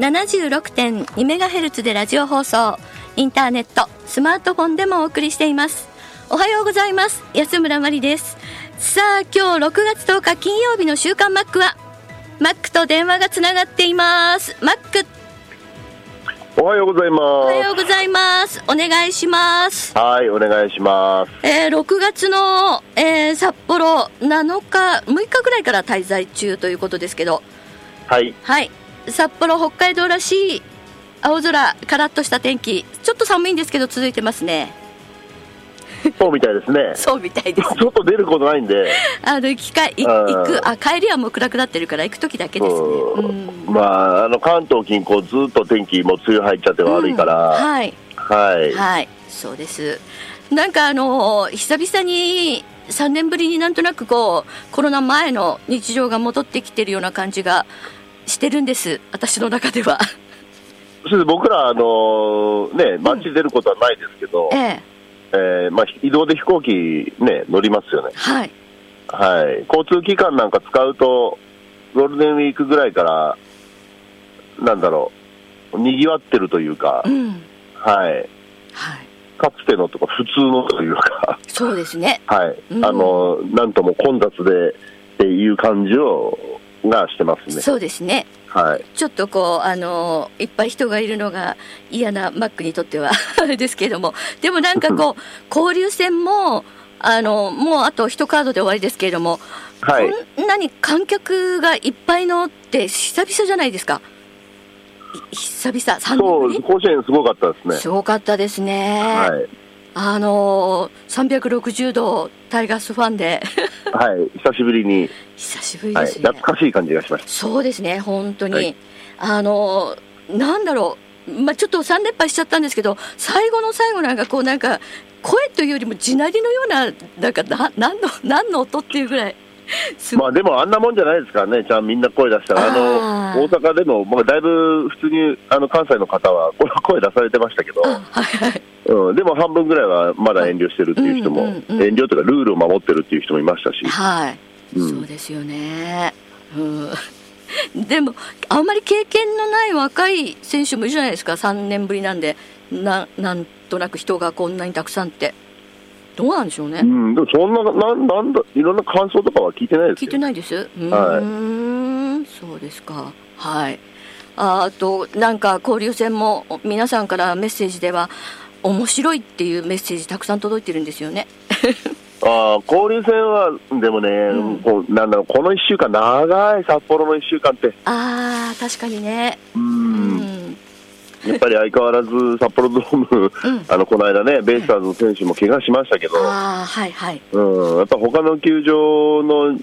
FM76.2MHz でラジオ放送。インターネットスマートフォンでもお送りしています。おはようございます。安村麻里です。さあ今日6月10日金曜日の週刊マックはマックと電話がつながっています。マック。おはようございます。おはようございます。お願いします。はい、お願いします。えー、6月の、えー札幌7日6日ぐらいから滞在中ということですけど。はい、はい札幌北海道らしい青空カラッとした天気。ちょっと寒いんですけど続いてますね。そうみたいですね。そうみたいです外出ることないんで、あの行きか行くあ帰りはもう暗くなってるから行く時だけです。ねうん。まあ、あの関東近郊ずっと天気も梅雨入っちゃって悪いから、はい。はい、はい。そうです。なんかあの久々に3年ぶりになんとなくこうコロナ前の日常が戻ってきてるような感じがしてるんです。私の中では。僕ら、あのね、街出ることはないですけど、ええ。えーまあ、移動で飛行機、ね、乗りますよね、はい。はい、交通機関なんか使うと、ゴールデンウィークぐらいから、なんだろう、にぎわってるというかう、ん。はい、はい。かつてのとか、普通のというか。そうですね。はい、うん。あのなんとも混雑でっていう感じをがしてますね。そうですね。はい、ちょっとこうあのいっぱい人がいるのが嫌なマックにとっては あれですけれども。でもなんかこう 交流戦もあのもうあと一カードで終わりですけれども、はい、こんなに観客がいっぱいのって久々じゃないですか。い久々3そう、年ぶり？甲子園すごかったですね。すごかったですね、はい、あの360度タイガースファンで。はい、久しぶりに、久しぶりはい、ですね、懐かしい感じがしましそうですね、本当に、はい。あのなんだろう、まあ、ちょっと3連敗しちゃったんですけど、最後の最後なんか、こうなんか、声というよりも地鳴りのような、なんかな、なんの、なんの音っていうぐらい。まあでもあんなもんじゃないですからね、ちゃんみんな声出したら、あの大阪でも、まあ、だいぶ普通にあの関西の方は声出されてましたけど、あはいはい、うん、でも半分ぐらいはまだ遠慮してるっていう人も、うんうんうん遠慮というか、ルールを守ってるっていう人もいましたし、はい、うん。そうですよね。うん。でも、あんまり経験のない若い選手もいるじゃないですか、3年ぶりなんで、ななんとなく人がこんなにたくさんって、どうなんでしょうね。うん、でもそんななんなんだ、いろんな感想とかは聞いてないです聞いよてないです。うーはいん、そうですか。はい。ああとなんか交流戦も皆さんからメッセージでは面白いっていうメッセージたくさん届いてるんですよね。ああ交流戦は、でもね、うんこうなんだろう、この1週間、長い札幌の1週間って、ああ確かにね。ううんん。やっぱり相変わらず札幌ドーム、うんあのこの間ね、ベイスターズの選手も怪我しましたけど、はいはい。うん、やっぱ他の球場のね、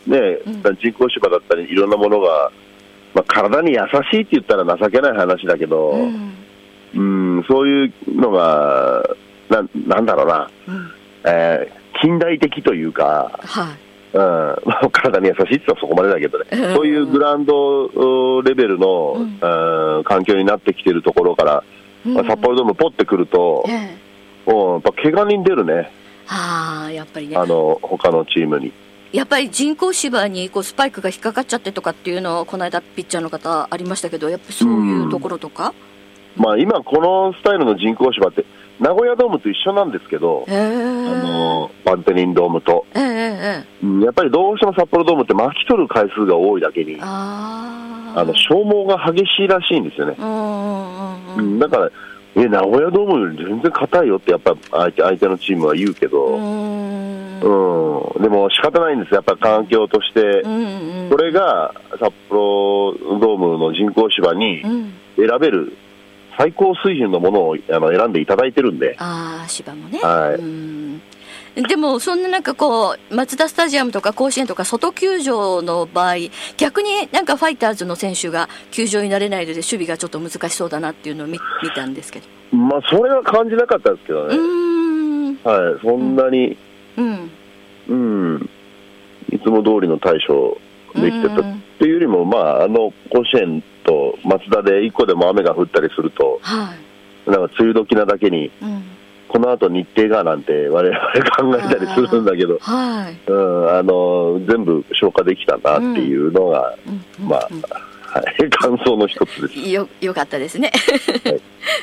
うん人工芝だったり、いろんなものが、まあ、体に優しいって言ったら情けない話だけど、うん。うん、そういうのが、ななんだろうな、うん。えー近代的というか、はい。うん、ま あ体に優しいって言ったらそこまでだけどね、うん。そういうグラウンドうレベルの、うん。うん環境になってきてるところから、まあ札幌ドームポってくると、ええ。うん、やっぱ怪我人出るね、ああやっぱりね。あの他のチームに。やっぱり人工芝にこうスパイクが引っかかっちゃってとかっていうのをこの間ピッチャーの方ありましたけどやっぱりそういうところとか、まあ、今、このスタイルの人工芝って、名古屋ドームと一緒なんですけど、へえあのバンテリンドームと、ええええうんやっぱりどうしても札幌ドームって巻き取る回数が多いだけに、あの消耗が激しいらしいんですよね。うんうんうんうん。うん、だから、え、名古屋ドームより全然硬いよって、やっぱ相手相手のチームは言うけうど、ん。うん、でも仕方ないんですよ、やっぱ環境として。う、んうん。それが札幌ドームの人工芝にうん。選べる最高水準のものをあの選んでいただいてるんで、ああ芝もね、はい。うん。でもそんななんかこうマツダスタジアムとか甲子園とか外球場の場合逆になんかファイターズの選手が球場になれないので守備がちょっと難しそうだなっていうのを見見たんですけど。まあ、それは感じなかったですけどうね、はい、そんなに、うん。うん、いつも通りの対処できてたっうんていうよりも、まあ、あの甲子園と松田で1個でも雨が降ったりすると、はい、なんか梅雨時なだけに、うん、この後日程がなんて、我々考えたりするんだけど、はい、うん、あの全部消化できたなっていうのが、うん。うん。まあ、はい、感想の一つです。よよかったですね、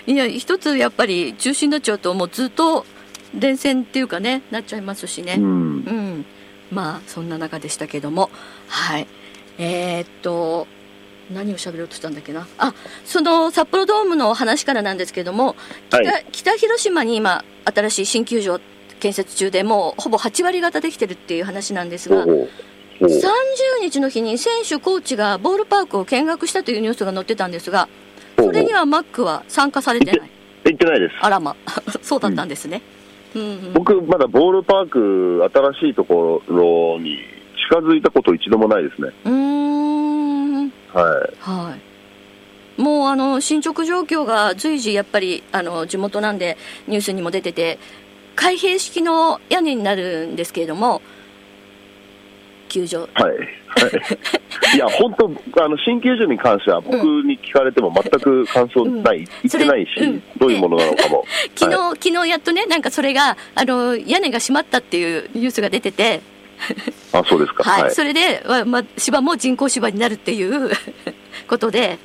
い、や一つやっぱり中止になっちゃうともうずっと連戦っていうかねなっちゃいますしね、うん。うん、まあそんな中でしたけども。はい。えーっと何を喋ろうとしたんだっけな？あその札幌ドームの話からなんですけども北,、はい。北広島に今新しい新球場建設中でもうほぼ8割方できてるっていう話なんですがほうほう。ほう。30日の日に選手、コーチがボールパークを見学したというニュースが載ってたんですがそれにはマックは参加されてない。言ってないです。あらま。そうだったんですね、うん。うん僕、まだボールパーク、新しいところに近づいたこと一度もないですね。はい。はい、もうあの進捗状況が随時やっぱりあの地元なんでニュースにも出てて開閉式の屋根になるんですけれども球場はい。はい。いや、本当、あの、新球場に関しては、僕に聞かれても全く感想ない、うん言ってないし、うんどういうものなのかも。昨日、は昨日やっとねなんかそれがあの屋根が閉まったっていうニュースが出てて、あ、そうですか。はいはい。それで、わま、芝も人工芝になるっていう ことで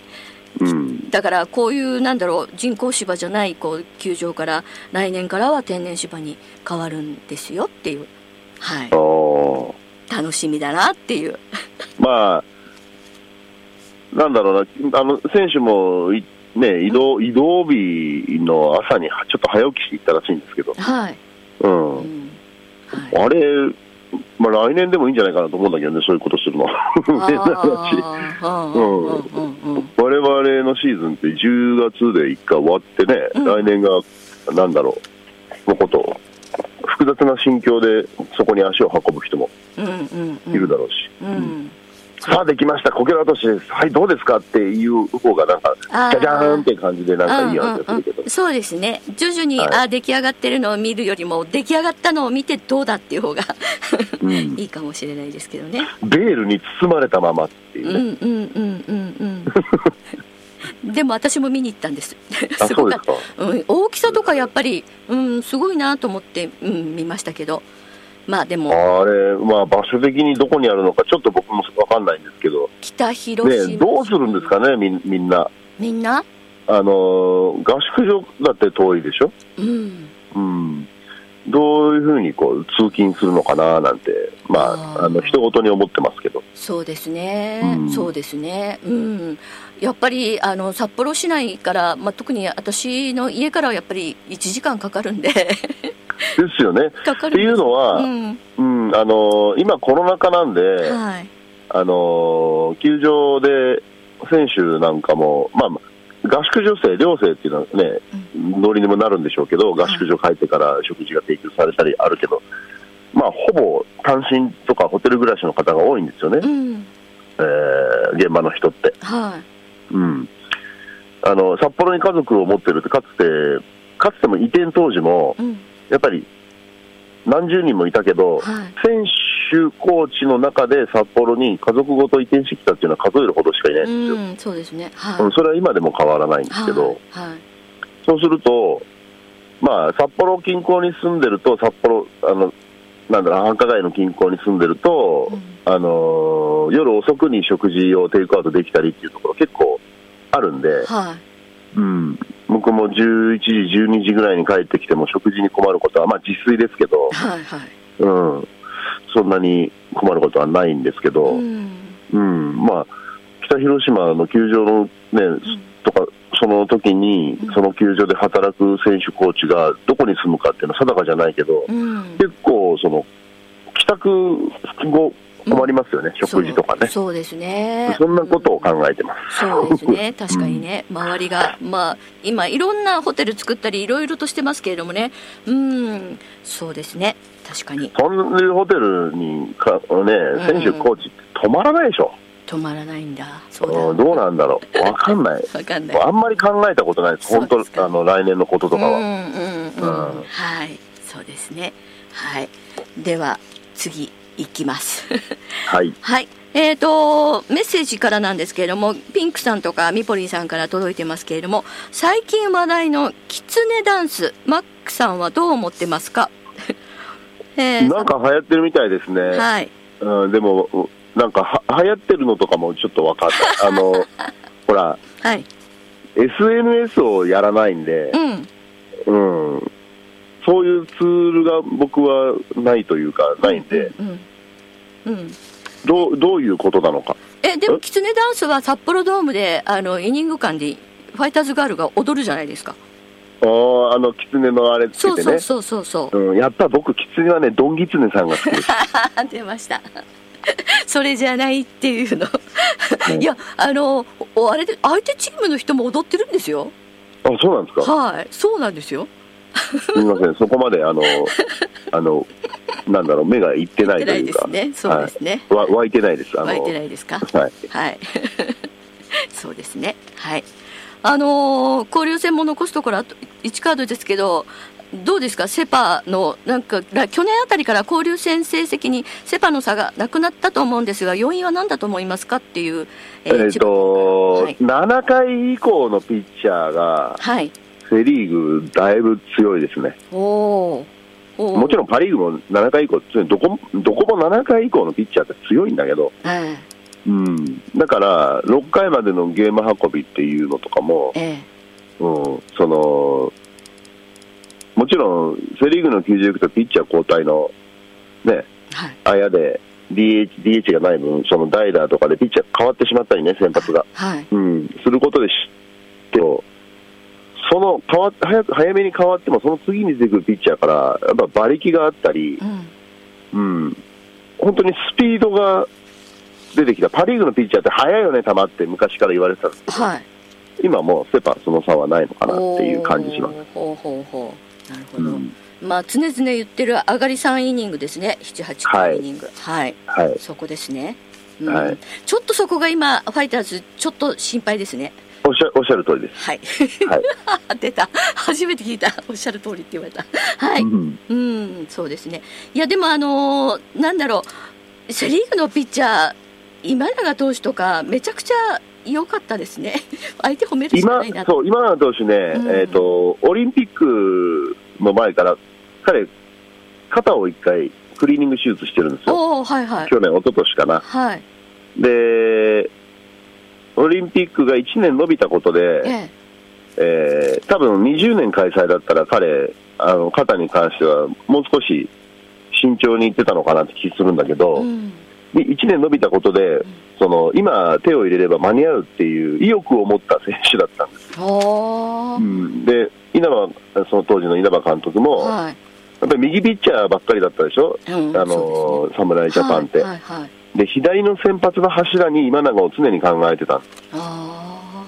うん。だからこういうなんだろう人工芝じゃないこう球場から来年からは天然芝に変わるんですよっていう、はい楽しみだなっていう。まあ、なんだろうな、あの、選手もい、ね、移動、移動日の朝にはちょっと早起きして行ったらしいんですけど、はい、うん。うんはいあれ、まあ来年でもいいんじゃないかなと思うんだけどね、そういうことするの。変な話。あーうんうんうん。うん。我々のシーズンって10月で1回終わってね、うん。来年が、なんだろう、のこと、複雑な心境でそこに足を運ぶ人もうんうんうん。いるだろうし、うんさあできました、こけら落としです、はい、どうですかっていう方が、なんか、じゃじゃーんって感じで、なんかいいような気がするけど。そうですね。徐々に、はい。あー出来上がってるのを見るよりも出来上がったのを見てどうだっていう方がうん。いいかもしれないですけどね。ベールに包まれたままっていううね。んうんうんうんうん。でも私も見に行ったんです。あすごかった。うん、大きさとかやっぱり、うん、すごいなと思って、うん、見ましたけどまあでも。あれ、まあ、場所的にどこにあるのか、ちょっと僕もわかんないんですけど、北広島、ね、どうするんですかね、みんみんな。みんな？あのー合宿所だって遠いでしょ、うん。うん、どういうふうにこう通勤するのかななんて、まあ、あの人事に思ってますけど、そうですね、うん。そうですね、うん、やっぱりあの札幌市内から、まあ、特に私の家からはやっぱり1時間かかるんでですよね。かかっていうのはうん。うんあのー今、コロナ禍なんで、はい。あのー球場で選手なんかも、まあ、合宿所生、寮生っていうのはね、ノリにもなるんでしょうけど、合宿所帰ってから食事が提供されたりあるけど、まあ、ほぼ単身とかホテル暮らしの方が多いんですよね、うん。えー現場の人って。はい。うん、あの札幌に家族を持ってるってかつて、かつても移転当時も、うんやっぱり何十人もいたけど、はい。選手、コーチの中で札幌に家族ごと移転してきたっていうのは数えるほどしかいないんですよ、うん、そうですね。はい、うんそれは今でも変わらないんですけど、はいはい。そうすると、まあ、札幌近郊に住んでると、札幌、あのなんだろう、繁華街の近郊に住んでると、うん。あのー夜遅くに食事をテイクアウトできたりっていうところ、結構あるんで。はい。うん、僕も11時、12時ぐらいに帰ってきても食事に困ることは、まあ、自炊ですけど、はいはい。うん、そんなに困ることはないんですけど、ううん。んまあ、北広島の球場の、ねとかその時に、その球場で働く選手、コーチがどこに住むかっていうのは定かじゃないけど、うん。結構、その帰宅後、困りますよね、食事とかね。そうですねそんなことを考えてます。そうですね、確かにね、周りが、まあ、今、いろんなホテル作ったり、いろいろとしてますけれどもね、うん、そうですね、確かに、そんなホテルにか、ね、選手、コーチって泊まらないでしょ。止まらないんだ、そうどうなんだろう。わかんない。わかんない。あんまり考えたことないです。本当、あの、来年のこととかは。うんうんうん、うんはい、そうですね。はい。では次いきます。はい。はい。えーとメッセージからなんですけれどもピンクさんとかミポリンさんから届いてますけれども最近話題のキツネダンスマックさんはどう思ってますか、えーなんか流行ってるみたいですね。はいうん、でも、なんかは流行ってるのとかもちょっとわかんない。あの、ほら、はい SNS をやらないんでう、んうん、そういうツールが僕はないというか、ないんで、うんうんどうどういうことなのか？えでもキツネダンスは札幌ドームであのイニング間でファイターズガールが踊るじゃないですか。あーあの、キツネのあれつそけてね。うそうそうそうそう。うん、やっぱ僕、キツネはね、ドンギツネさんが好きです。出ました。それじゃないっていうの。いやあのおあれで相手チームの人も踊ってるんですよ。あ、そうなんですか？はい。そうなんですよすみません、そこまで、あの、あの、なんだろう、目がいってないとないいうか。ですね。そうですね、はい、わ湧いてないです。湧いてないですか？はい。はい。そうですね。はい。あのー交流戦も残すところあと1カードですけどどうですか？セパのなんから去年あたりから交流戦成績にセパの差がなくなったと思うんですが要因は何だと思いますかっていう、えっ、千葉と、はい、7回以降のピッチャーが、はい、セ・リーグ、だいぶ強いですね。おもちろんパ・リーグも7回以降どこもどこも7回以降のピッチャーって強いんだけど、えうん、だから、6回までのゲーム運びっていうのとかも、ええ。うん、その、もちろん、セ・リーグの球場行くとピッチャー交代の、ね、えはい。あやで DH, DH がない分、その代打とかでピッチャー変わってしまったりね、先発が。はい。うん、することで知っても、その変わっ早く早めに変わっても、その次に出てくるピッチャーから、やっぱ馬力があったりう、ん。うん、本当にスピードが出てきた、パ・リーグのピッチャーって速いよね、球って昔から言われてたんですけど、はい。今もうセ・パ、その差はないのかなっていう感じします。ほうほうほう。なるほど、うん。まあ常々言ってる上がり3イニングですね。78回イニング。はい、はい。そこですね、うん。はい。ちょっとそこが今ファイターズちょっと心配ですねおっしゃおっしゃる通りです。はい。はい。出た。初めて聞いた。おっしゃる通りって言われた。はい。うんうん。そうですね。いやでもあのーなんだろう。セ・リーグのピッチャー今永投手とかめちゃくちゃ良かったですね。相手褒めるしか今ないなそう今永投手ね、うん。えーと、オリンピックの前から、彼、肩を一回クリーニング手術してるんですよ、おおはいはい。去年、一昨年かな。はい。で、オリンピックが1年伸びたことで、ええ。えー多分20年開催だったら彼、あの肩に関してはもう少し慎重にいってたのかなって気するんだけど、うん。で1年伸びたことで、その今、手を入れれば間に合うっていう意欲を持った選手だったんです。うん、で稲葉その当時の稲葉監督も、はい。やっぱり右ピッチャーばっかりだったでしょ、うんあの侍ジャパンって、はいはいはいで左の先発の柱に今永を常に考えてた。んです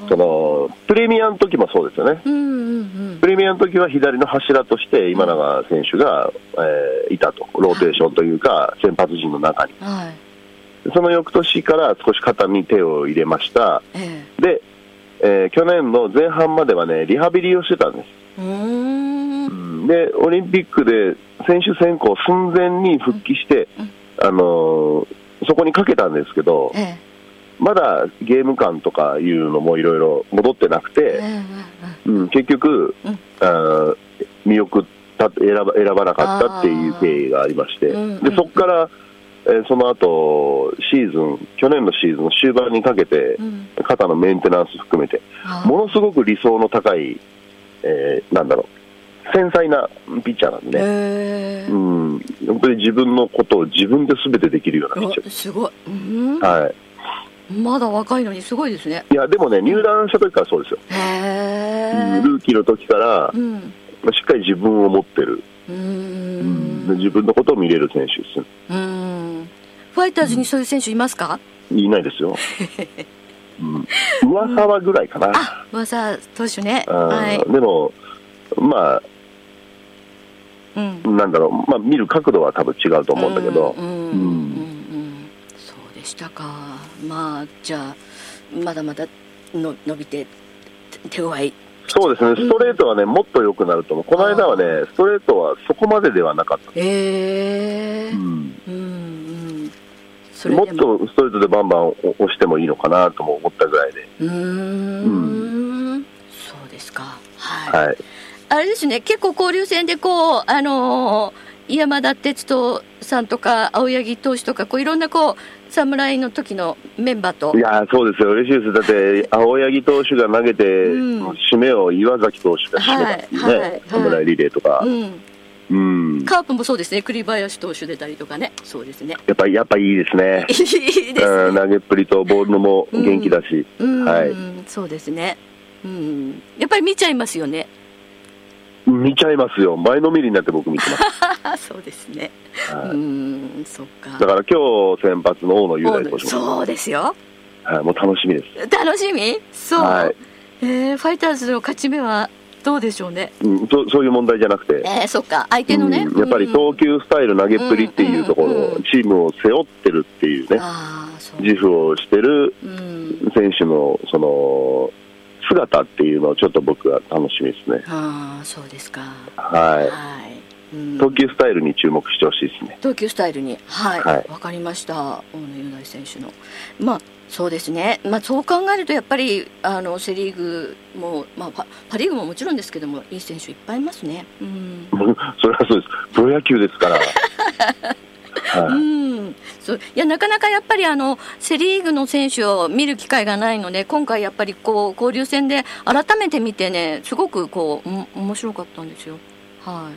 そのプレミアの時もそうですよね、うんうんうん。プレミアの時は左の柱として今永選手が、えーいたと、ローテーションというか、先発陣の中に、はい。その翌年から少し肩に手を入れました、えで、えー去年の前半まではね、リハビリをしてたんです。で、オリンピックで選手選考寸前に復帰して、うん。あのーそこにかけたんですけど、えまだゲーム感とかいうのもいろいろ戻ってなくて、えええうん、結局、うん。あー見送った選ば選ばなかったっていう経緯がありまして、うんうんでそこから、えーその後シーズン、去年のシーズンの終盤にかけてう、ん。肩のメンテナンス含めて、ものすごく理想の高い、えーなんだろう、繊細なピッチャーなんでね。ええうん、本当に自分のことを自分で全てできるようなピッチャおすごいうんー。はい。まだ若いのにすごいですね。いや、でもね、入団した時からそうですよ。へえ。ルーキーの時からう、ん。まあしっかり自分を持ってる、うーうん。自分のことを見れる選手です。うん。ファイターズにそういう選手いますか？いないですよ。うん、上沢ぐらいかな。あ、噂投手ね。うんはい。でも、まうんあ、。なんだろう、まあ、見る角度は多分違うと思うんだけど、うんうんうんうんそうでしたか。まあじゃあまだまだの伸びて手手強い。そうですね、ストレートはね、もっと良くなると思う。この間はね、ストレートはそこまでではなかった。ええうんうんうん。もっとストレートでバンバン押してもいいのかなとも思ったぐらいで、うーん。そうですか。はい。はい、あれですね。結構交流戦でこうあのー山田哲人さんとか青柳投手とかこういろんなこう侍の時のメンバーと。いやーそうですよ、嬉しいです、だって青柳投手が投げて、うん。締めを岩崎投手が締めたっていうね、はいはいはい。侍リレーとか、うん。うん、カープもそうですね、栗林投手出たりとかね、そうですね。やっぱりやっぱいいですね、いいですうん、投げっぷりとボールも元気だし、うん、はい。そうですね。うん、やっぱり見ちゃいますよね。見ちゃいますよ、前のめりになって僕見てます。そうですね。はいうん、そっか。だから今日先発の大野雄大投手も、そうですよ。はい、もう楽しみです。楽しみ？そう。はいえーファイターズの勝ち目はどうでしょうね？うん、そそういう問題じゃなくて、えー、そっか、相手のね。うんやっぱり投球スタイル、投げっぷりっていうところ、うんうんチームを背負ってるっていうね、ああ、そう。自負をしてるうん。選手のその姿っていうのをちょっと僕は楽しみですね。ああ、そうですか。ははい。うんい。投球スタイルに注目してほしいですね。投球スタイルに？はいわ、はいかりました大野雄大選手のまあそうですねまあそう考えるとやっぱりあのセ・リーグも、まあ、パパ・リーグももちろんですけどもいい選手いっぱいいますねうん、それはそうです。プロ野球ですから。うはい。ん、そう。いやなかなかやっぱりあのセ・リーグの選手を見る機会がないので今回やっぱりこう交流戦で改めて見てねすごくこうお面白かったんですよ。は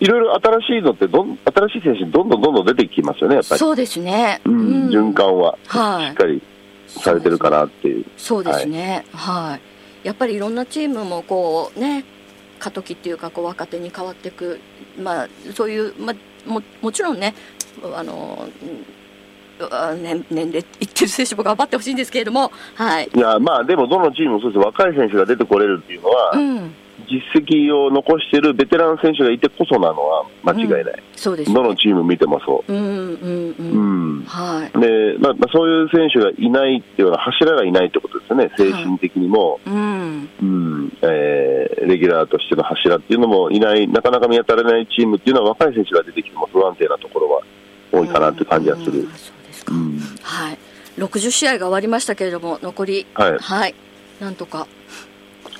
い。いろいろ新しいのってどん、新しい選手どんどんどんどん出てきますよね、やっぱり。そうですね、うん、循環ははい。しっかりされてるかなっていう。そうですね、はい、やっぱりいろんなチームもこうね過渡期っていうかこう若手に変わっていく、まあ、そういう、まあ、ももちろんねあの、年年齢いってる選手も頑張ってほしいんですけれども、はいいや、まあでもどのチームもそうです。若い選手が出てこれるっていうのは、うん、実績を残してるベテラン選手がいてこそなのは間違いない。そうですね。どのチーム見てもそう。んうんう。う、うん。ん。はい、で、まあ、まあ、そういう選手がいないっていうのは柱がいないってことですよね。精神的にも、うん、うん、えーレギュラーとしての柱っていうのもいない、なかなか見当たらないチームっていうのは若い選手が出てきても不安定なところは多いかなっていう感じはする。うん。そうですか、うん。はい、60試合が終わりましたけれども残り、はい。はい、なんとか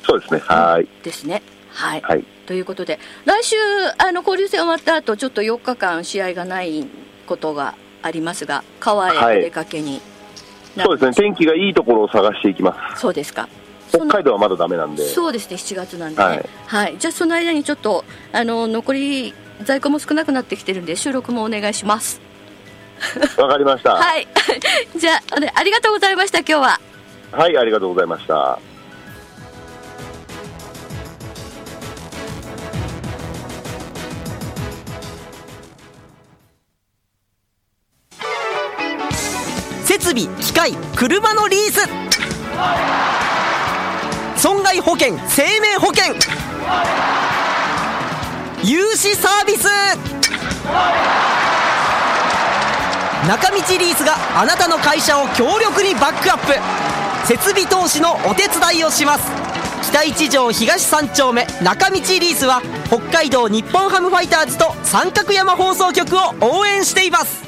そうですね。はい。ですね。はい、はい。ということで来週あの交流戦終わった後ちょっと4日間試合がないことがありますが川へお出かけにな、そうですね。天気がいいところを探していきます。そうですかそ北の海道はまだダメなんで。そうですね7月なんでねはいはい、じゃあその間にちょっとあの残り在庫も少なくなってきてるんで収録もお願いします わかりました。はい じゃあありがとうございました今日ははい、ありがとうございました。設備機械車のリース。損害保険生命保険。融資サービス。中道リースがあなたの会社を強力にバックアップ。設備投資のお手伝いをします。北一条東三丁目中道リースは北海道日本ハムファイターズと三角山放送局を応援しています。